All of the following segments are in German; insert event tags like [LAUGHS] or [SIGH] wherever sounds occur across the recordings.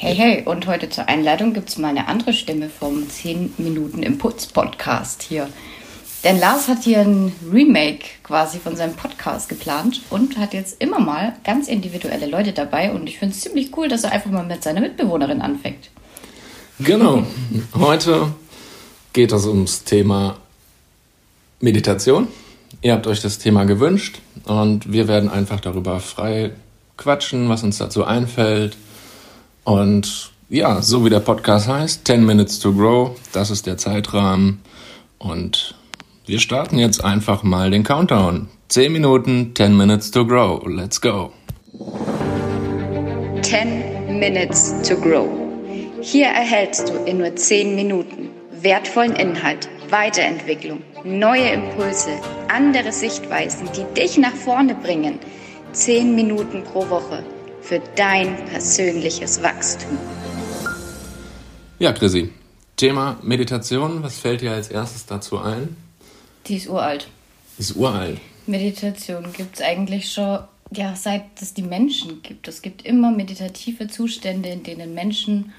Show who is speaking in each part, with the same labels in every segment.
Speaker 1: Hey, hey, und heute zur Einleitung gibt es mal eine andere Stimme vom 10 Minuten Impuls Podcast hier. Denn Lars hat hier ein Remake quasi von seinem Podcast geplant und hat jetzt immer mal ganz individuelle Leute dabei. Und ich finde es ziemlich cool, dass er einfach mal mit seiner Mitbewohnerin anfängt.
Speaker 2: Genau. Heute geht es ums Thema Meditation. Ihr habt euch das Thema gewünscht und wir werden einfach darüber frei quatschen, was uns dazu einfällt. Und ja, so wie der Podcast heißt, 10 Minutes to Grow, das ist der Zeitrahmen. Und wir starten jetzt einfach mal den Countdown. 10 Minuten, 10 Minutes to Grow. Let's go.
Speaker 1: 10 Minutes to Grow. Hier erhältst du in nur 10 Minuten wertvollen Inhalt, Weiterentwicklung, neue Impulse, andere Sichtweisen, die dich nach vorne bringen – Zehn Minuten pro Woche für dein persönliches Wachstum.
Speaker 2: Ja, Chrissy. Thema Meditation, was fällt dir als erstes dazu ein?
Speaker 1: Die ist uralt.
Speaker 2: Die ist uralt.
Speaker 1: Meditation gibt es eigentlich schon, ja, seit es die Menschen gibt. Es gibt immer meditative Zustände, in denen Menschen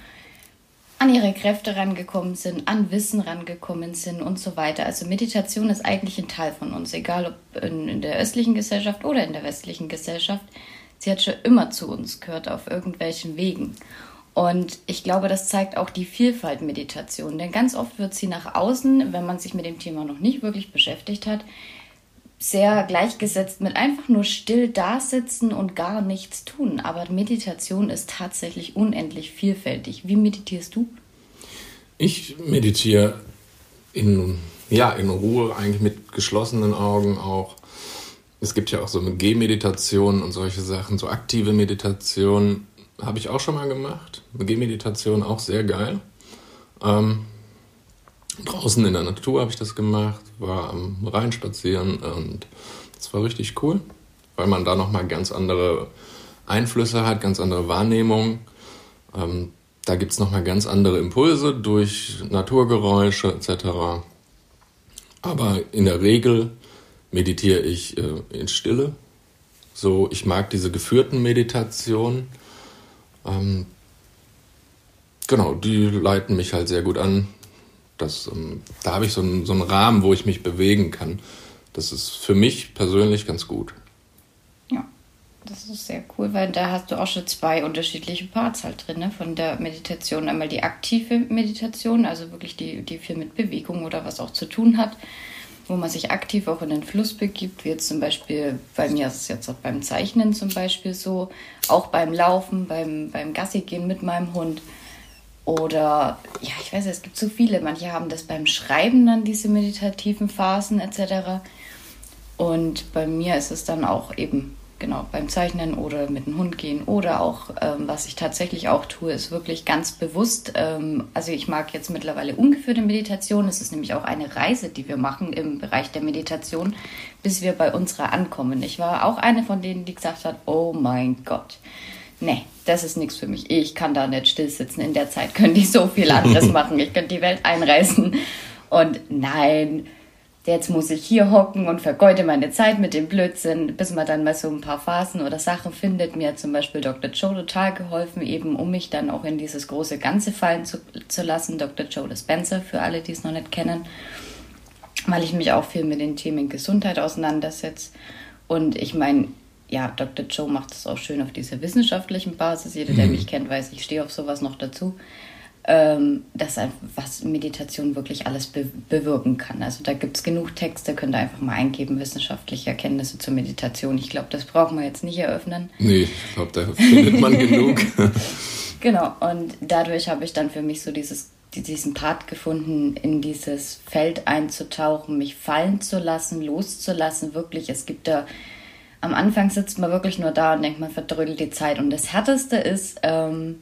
Speaker 1: an ihre Kräfte rangekommen sind, an Wissen rangekommen sind und so weiter. Also Meditation ist eigentlich ein Teil von uns, egal ob in, in, der östlichen Gesellschaft oder in der westlichen Gesellschaft. Sie hat schon immer zu uns gehört auf irgendwelchen Wegen. Und ich glaube, das zeigt auch die Vielfalt Meditation. Denn ganz oft wird sie nach außen, wenn man sich mit dem Thema noch nicht wirklich beschäftigt hat, sehr gleichgesetzt mit einfach nur still dasitzen und gar nichts tun. Aber Meditation ist tatsächlich unendlich vielfältig. Wie meditierst du?
Speaker 2: Ich meditiere in, ja, in Ruhe, eigentlich mit geschlossenen Augen auch. Es gibt ja auch so eine Gehmeditation und solche Sachen, so aktive Meditation habe ich auch schon mal gemacht. Gehmeditation auch sehr geil. Ähm, Draußen in der Natur habe ich das gemacht, war am Rhein spazieren und das war richtig cool, weil man da nochmal ganz andere Einflüsse hat, ganz andere Wahrnehmung. Ähm, da gibt es nochmal ganz andere Impulse durch Naturgeräusche etc. Aber in der Regel meditiere ich äh, in Stille. So, ich mag diese geführten Meditationen. Ähm, genau, die leiten mich halt sehr gut an. Das, ähm, da habe ich so einen, so einen Rahmen, wo ich mich bewegen kann. Das ist für mich persönlich ganz gut.
Speaker 1: Ja, das ist sehr cool, weil da hast du auch schon zwei unterschiedliche Parts halt drin, ne? von der Meditation. Einmal die aktive Meditation, also wirklich die, die viel mit Bewegung oder was auch zu tun hat, wo man sich aktiv auch in den Fluss begibt, wie jetzt zum Beispiel, bei mir ist es jetzt auch beim Zeichnen zum Beispiel so, auch beim Laufen, beim, beim Gassi gehen mit meinem Hund oder, ja, ich weiß, es gibt so viele. Manche haben das beim Schreiben dann, diese meditativen Phasen etc. Und bei mir ist es dann auch eben, genau, beim Zeichnen oder mit dem Hund gehen. Oder auch, ähm, was ich tatsächlich auch tue, ist wirklich ganz bewusst, ähm, also ich mag jetzt mittlerweile ungeführte Meditation. Es ist nämlich auch eine Reise, die wir machen im Bereich der Meditation, bis wir bei unserer ankommen. Ich war auch eine von denen, die gesagt hat, oh mein Gott nee, das ist nichts für mich. Ich kann da nicht still sitzen. In der Zeit könnte ich so viel anderes [LAUGHS] machen. Ich könnte die Welt einreißen. Und nein, jetzt muss ich hier hocken und vergeude meine Zeit mit dem Blödsinn, bis man dann mal so ein paar Phasen oder Sachen findet. Mir hat zum Beispiel Dr. Joe total geholfen, eben um mich dann auch in dieses große Ganze fallen zu, zu lassen. Dr. Joe Dispenza, für alle, die es noch nicht kennen, weil ich mich auch viel mit den Themen Gesundheit auseinandersetze. Und ich meine, ja, Dr. Joe macht es auch schön auf dieser wissenschaftlichen Basis. Jeder, der mhm. mich kennt, weiß, ich stehe auf sowas noch dazu. Ähm, dass was Meditation wirklich alles be bewirken kann. Also da gibt es genug Texte, könnt ihr einfach mal eingeben, wissenschaftliche Erkenntnisse zur Meditation. Ich glaube, das brauchen wir jetzt nicht eröffnen.
Speaker 2: Nee, ich glaube, da findet man [LAUGHS] genug.
Speaker 1: genau, und dadurch habe ich dann für mich so dieses diesen Part gefunden, in dieses Feld einzutauchen, mich fallen zu lassen, loszulassen. Wirklich, es gibt da am Anfang sitzt man wirklich nur da und denkt, man verdrödelt die Zeit. Und das Härteste ist, ähm,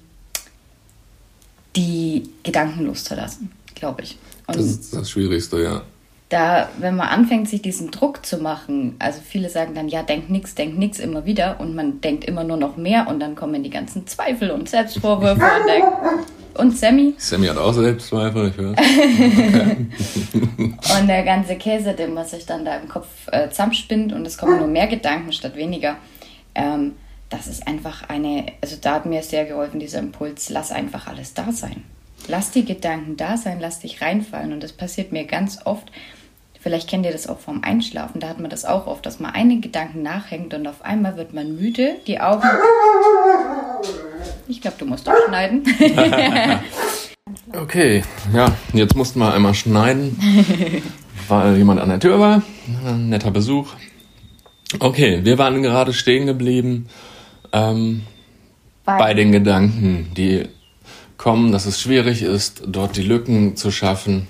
Speaker 1: die Gedanken loszulassen, glaube ich. Und
Speaker 2: das ist das Schwierigste, ja.
Speaker 1: Da, wenn man anfängt, sich diesen Druck zu machen, also viele sagen dann, ja, denk nix, denk nix immer wieder und man denkt immer nur noch mehr und dann kommen die ganzen Zweifel und Selbstvorwürfe und denkt, [LAUGHS] und Sammy?
Speaker 2: Sammy hat auch Selbstzweifel, ich höre. [LAUGHS]
Speaker 1: und der ganze Käse, den man sich dann da im Kopf äh, zusammenspinnt und es kommen nur mehr Gedanken statt weniger. Ähm, das ist einfach eine, also da hat mir sehr geholfen, dieser Impuls, lass einfach alles da sein. Lass die Gedanken da sein, lass dich reinfallen. Und das passiert mir ganz oft. Vielleicht kennt ihr das auch vom Einschlafen. Da hat man das auch oft, dass man einen Gedanken nachhängt und auf einmal wird man müde, die Augen. Ich glaube, du musst auch schneiden. [LAUGHS]
Speaker 2: okay, ja, jetzt mussten wir einmal schneiden, weil jemand an der Tür war. Ein netter Besuch. Okay, wir waren gerade stehen geblieben ähm, bei, bei den Gedanken, die kommen, dass es schwierig ist, dort die Lücken zu schaffen.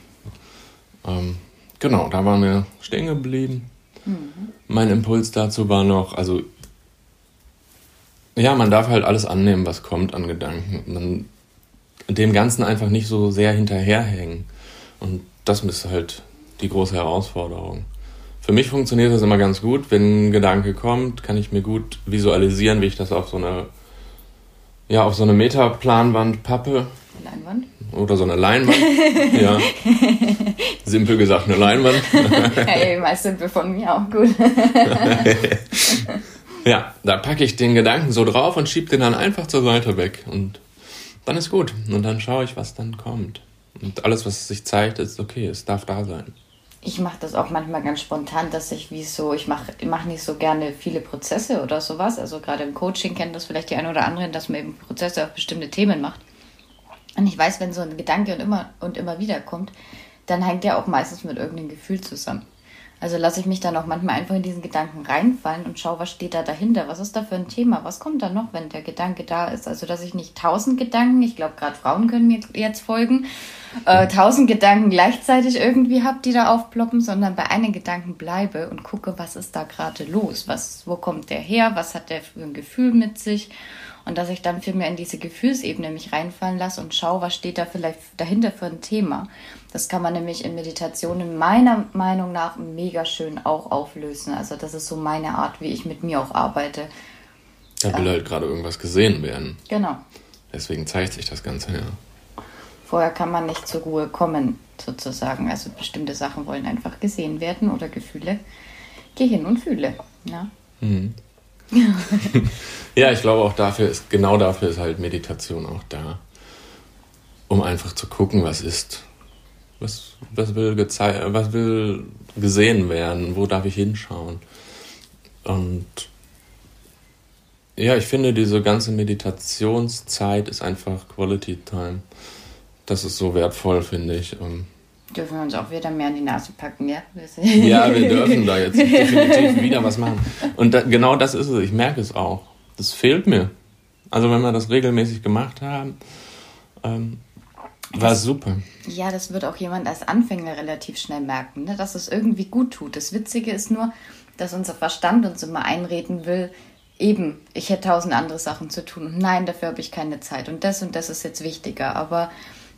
Speaker 2: Ähm, genau, da waren wir stehen geblieben. Mhm. Mein Impuls dazu war noch, also ja, man darf halt alles annehmen, was kommt an Gedanken. Man, dem Ganzen einfach nicht so sehr hinterherhängen. Und das ist halt die große Herausforderung. Für mich funktioniert das immer ganz gut. Wenn ein Gedanke kommt, kann ich mir gut visualisieren, wie ich das auf so eine, ja, auf so eine Metaplanwand pappe. Leinwand? Oder so eine Leinwand. [LAUGHS] ja. Simpel gesagt, eine Leinwand.
Speaker 1: hey, mal simpel von mir auch gut. [LAUGHS]
Speaker 2: ja, da packe ich den Gedanken so drauf und schiebe den dann einfach zur Seite weg. Und dann ist gut. Und dann schaue ich, was dann kommt. Und alles, was sich zeigt, ist okay, es darf da sein
Speaker 1: ich mache das auch manchmal ganz spontan, dass ich wie so, ich mache mach nicht so gerne viele Prozesse oder sowas. Also gerade im Coaching kennt das vielleicht die eine oder andere, dass man eben Prozesse auf bestimmte Themen macht. Und ich weiß, wenn so ein Gedanke und immer und immer wieder kommt, dann hängt der auch meistens mit irgendeinem Gefühl zusammen. Also lasse ich mich dann auch manchmal einfach in diesen Gedanken reinfallen und schaue, was steht da dahinter, was ist da für ein Thema, was kommt da noch, wenn der Gedanke da ist. Also dass ich nicht tausend Gedanken, ich glaube gerade Frauen können mir jetzt folgen, äh, tausend Gedanken gleichzeitig irgendwie habe, die da aufploppen, sondern bei einem Gedanken bleibe und gucke, was ist da gerade los, was, wo kommt der her, was hat der für ein Gefühl mit sich und dass ich dann viel mehr in diese Gefühlsebene mich reinfallen lasse und schaue, was steht da vielleicht dahinter für ein Thema. Das kann man nämlich in Meditationen meiner Meinung nach mega schön auch auflösen. Also das ist so meine Art, wie ich mit mir auch arbeite.
Speaker 2: Da will ja. halt gerade irgendwas gesehen werden. Genau. Deswegen zeigt sich das Ganze, ja.
Speaker 1: Vorher kann man nicht zur Ruhe kommen, sozusagen. Also bestimmte Sachen wollen einfach gesehen werden oder Gefühle. Geh hin und fühle. Ja. Mhm. [LAUGHS]
Speaker 2: ja, ich glaube auch dafür ist, genau dafür ist halt Meditation auch da. Um einfach zu gucken, was ist. Was, was, will, was will gesehen werden? Wo darf ich hinschauen? Und ja, ich finde, diese ganze Meditationszeit ist einfach Quality Time. Das ist so wertvoll, finde ich.
Speaker 1: Dürfen wir uns auch wieder mehr in die Nase packen, ja?
Speaker 2: ja, wir [LAUGHS] dürfen da jetzt definitiv wieder was machen. Und da, genau das ist es. Ich merke es auch. Das fehlt mir. Also wenn wir das regelmäßig gemacht haben, ähm, war das, super.
Speaker 1: Ja, das wird auch jemand als Anfänger relativ schnell merken, ne? dass es irgendwie gut tut. Das Witzige ist nur, dass unser Verstand uns immer einreden will, eben, ich hätte tausend andere Sachen zu tun und nein, dafür habe ich keine Zeit und das und das ist jetzt wichtiger. Aber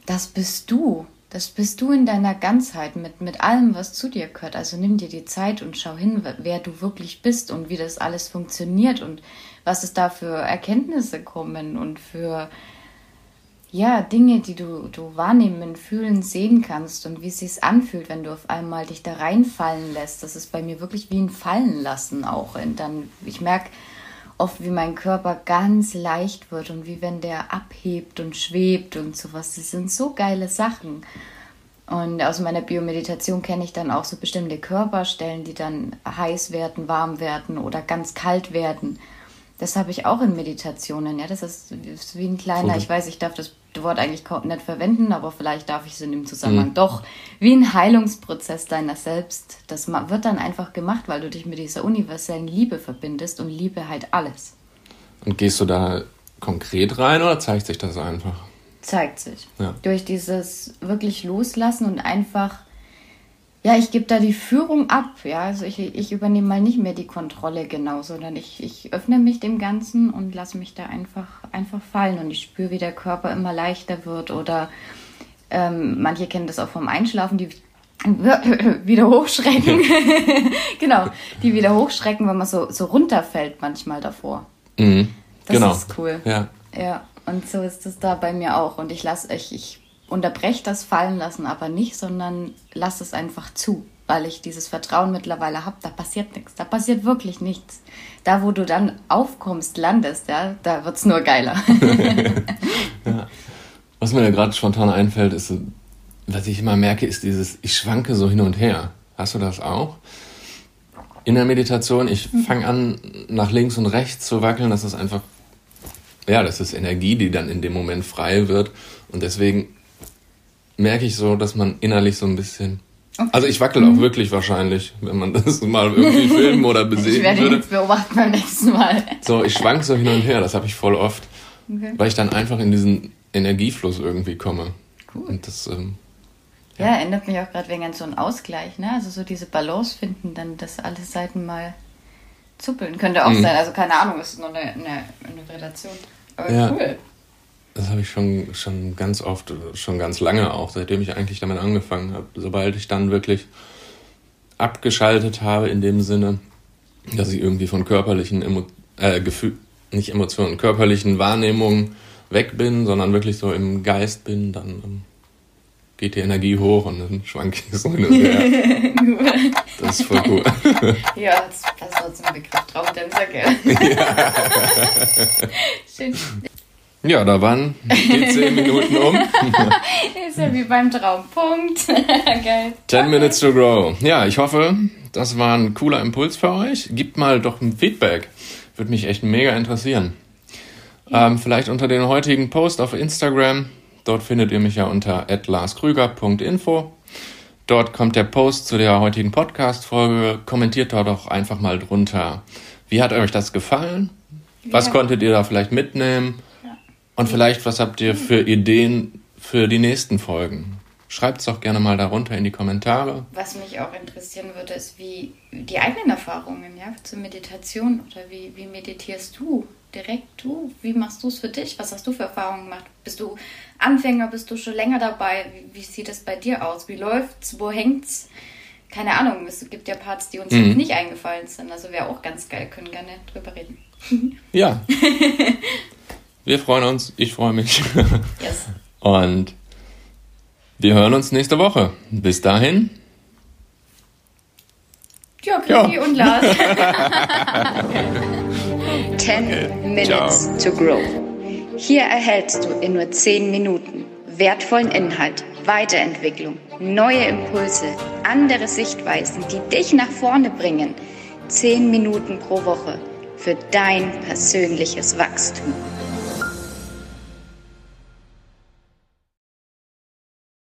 Speaker 1: das bist du. Das bist du in deiner Ganzheit mit, mit allem, was zu dir gehört. Also nimm dir die Zeit und schau hin, wer du wirklich bist und wie das alles funktioniert und was es da für Erkenntnisse kommen und für ja, Dinge, die du, du wahrnehmen, fühlen, sehen kannst und wie es sich anfühlt, wenn du auf einmal dich da reinfallen lässt. Das ist bei mir wirklich wie ein Fallen lassen auch. Und dann, ich merke, oft, wie mein Körper ganz leicht wird und wie wenn der abhebt und schwebt und sowas. Das sind so geile Sachen. Und aus meiner Biomeditation kenne ich dann auch so bestimmte Körperstellen, die dann heiß werden, warm werden oder ganz kalt werden. Das habe ich auch in Meditationen. Ja, das ist, wie ein kleiner, ich weiß, ich darf das Wort eigentlich nicht verwenden, aber vielleicht darf ich es in dem Zusammenhang mhm. doch. Wie ein Heilungsprozess deiner selbst. Das wird dann einfach gemacht, weil du dich mit dieser universellen Liebe verbindest und Liebe halt alles.
Speaker 2: Und gehst du da konkret rein oder zeigt sich das einfach?
Speaker 1: Zeigt sich. Ja. Durch dieses wirklich loslassen und einfach ja, ich gebe da die Führung ab, ja. Also ich, ich übernehme mal nicht mehr die Kontrolle genau, sondern ich, ich öffne mich dem Ganzen und lasse mich da einfach, einfach fallen und ich spüre, wie der Körper immer leichter wird oder ähm, manche kennen das auch vom Einschlafen, die [LAUGHS] wieder hochschrecken. [LAUGHS] genau, die wieder hochschrecken, wenn man so, so runterfällt manchmal davor. Mhm. Das genau. ist cool. Ja. Ja, und so ist es da bei mir auch. Und ich lasse, ich, ich unterbreche das fallen lassen aber nicht, sondern lass es einfach zu. weil ich dieses Vertrauen mittlerweile habe, da passiert nichts. Da passiert wirklich nichts. Da, wo du dann aufkommst, landest, ja, da wird es nur geiler. [LAUGHS] [LAUGHS]
Speaker 2: ja. Was mir da gerade spontan einfällt, ist, was ich immer merke, ist dieses, ich schwanke so hin und her. Hast du das auch? In der Meditation, ich mhm. fange an, nach links und rechts zu wackeln. Das ist einfach, ja, das ist Energie, die dann in dem Moment frei wird. Und deswegen merke ich so, dass man innerlich so ein bisschen Okay. Also ich wackel auch mhm. wirklich wahrscheinlich, wenn man [LAUGHS] das mal irgendwie [LAUGHS] filmen oder besehen
Speaker 1: Ich werde würde. jetzt beobachten beim nächsten Mal.
Speaker 2: So, ich schwank so hin und her, das habe ich voll oft, okay. weil ich dann einfach in diesen Energiefluss irgendwie komme. Cool. Und das, ähm,
Speaker 1: ja. ja, erinnert mich auch gerade wegen an so einen Ausgleich, ne? Also so diese Balance finden, dann dass alle Seiten mal zuppeln. Könnte auch mhm. sein, also keine Ahnung, ist nur eine, eine, eine Relation. Aber ja. cool.
Speaker 2: Das habe ich schon, schon ganz oft, schon ganz lange auch, seitdem ich eigentlich damit angefangen habe. Sobald ich dann wirklich abgeschaltet habe, in dem Sinne, dass ich irgendwie von körperlichen Emo äh, Gefühl, nicht Emotionen, körperlichen Wahrnehmungen weg bin, sondern wirklich so im Geist bin, dann ähm, geht die Energie hoch und dann schwanke ich so hin und her. [LAUGHS] das ist voll cool. [LAUGHS]
Speaker 1: ja, das passt trotzdem Begriff drauf, Traumdänzer, gell? [LAUGHS] Ja.
Speaker 2: Schön. Ja, da waren die zehn Minuten um. [LAUGHS]
Speaker 1: Ist ja wie beim Traumpunkt. [LAUGHS] Geil.
Speaker 2: 10 minutes to grow. Ja, ich hoffe, das war ein cooler Impuls für euch. Gebt mal doch ein Feedback. Würde mich echt mega interessieren. Ähm, vielleicht unter den heutigen Post auf Instagram. Dort findet ihr mich ja unter atlarskrüger.info. Dort kommt der Post zu der heutigen Podcast-Folge. Kommentiert da doch einfach mal drunter. Wie hat euch das gefallen? Was ja. konntet ihr da vielleicht mitnehmen? Und vielleicht, was habt ihr für Ideen für die nächsten Folgen? Schreibt es doch gerne mal darunter in die Kommentare.
Speaker 1: Was mich auch interessieren würde, ist, wie die eigenen Erfahrungen ja, zur Meditation oder wie, wie meditierst du? Direkt du? Wie machst du es für dich? Was hast du für Erfahrungen gemacht? Bist du Anfänger? Bist du schon länger dabei? Wie, wie sieht es bei dir aus? Wie läuft's? Wo hängt's? Keine Ahnung, es gibt ja Parts, die uns mhm. nicht eingefallen sind. Also wäre auch ganz geil, können gerne drüber reden.
Speaker 2: Ja. [LAUGHS] Wir freuen uns, ich freue mich. [LAUGHS] Yes. Und wir hören uns nächste Woche. Bis dahin.
Speaker 1: Ja, Christi ja. und Lars. [LAUGHS] 10 okay. Minutes Ciao. to Grow. Hier erhältst du in nur 10 Minuten wertvollen Inhalt, Weiterentwicklung, neue Impulse, andere Sichtweisen, die dich nach vorne bringen. 10 Minuten pro Woche für dein persönliches Wachstum.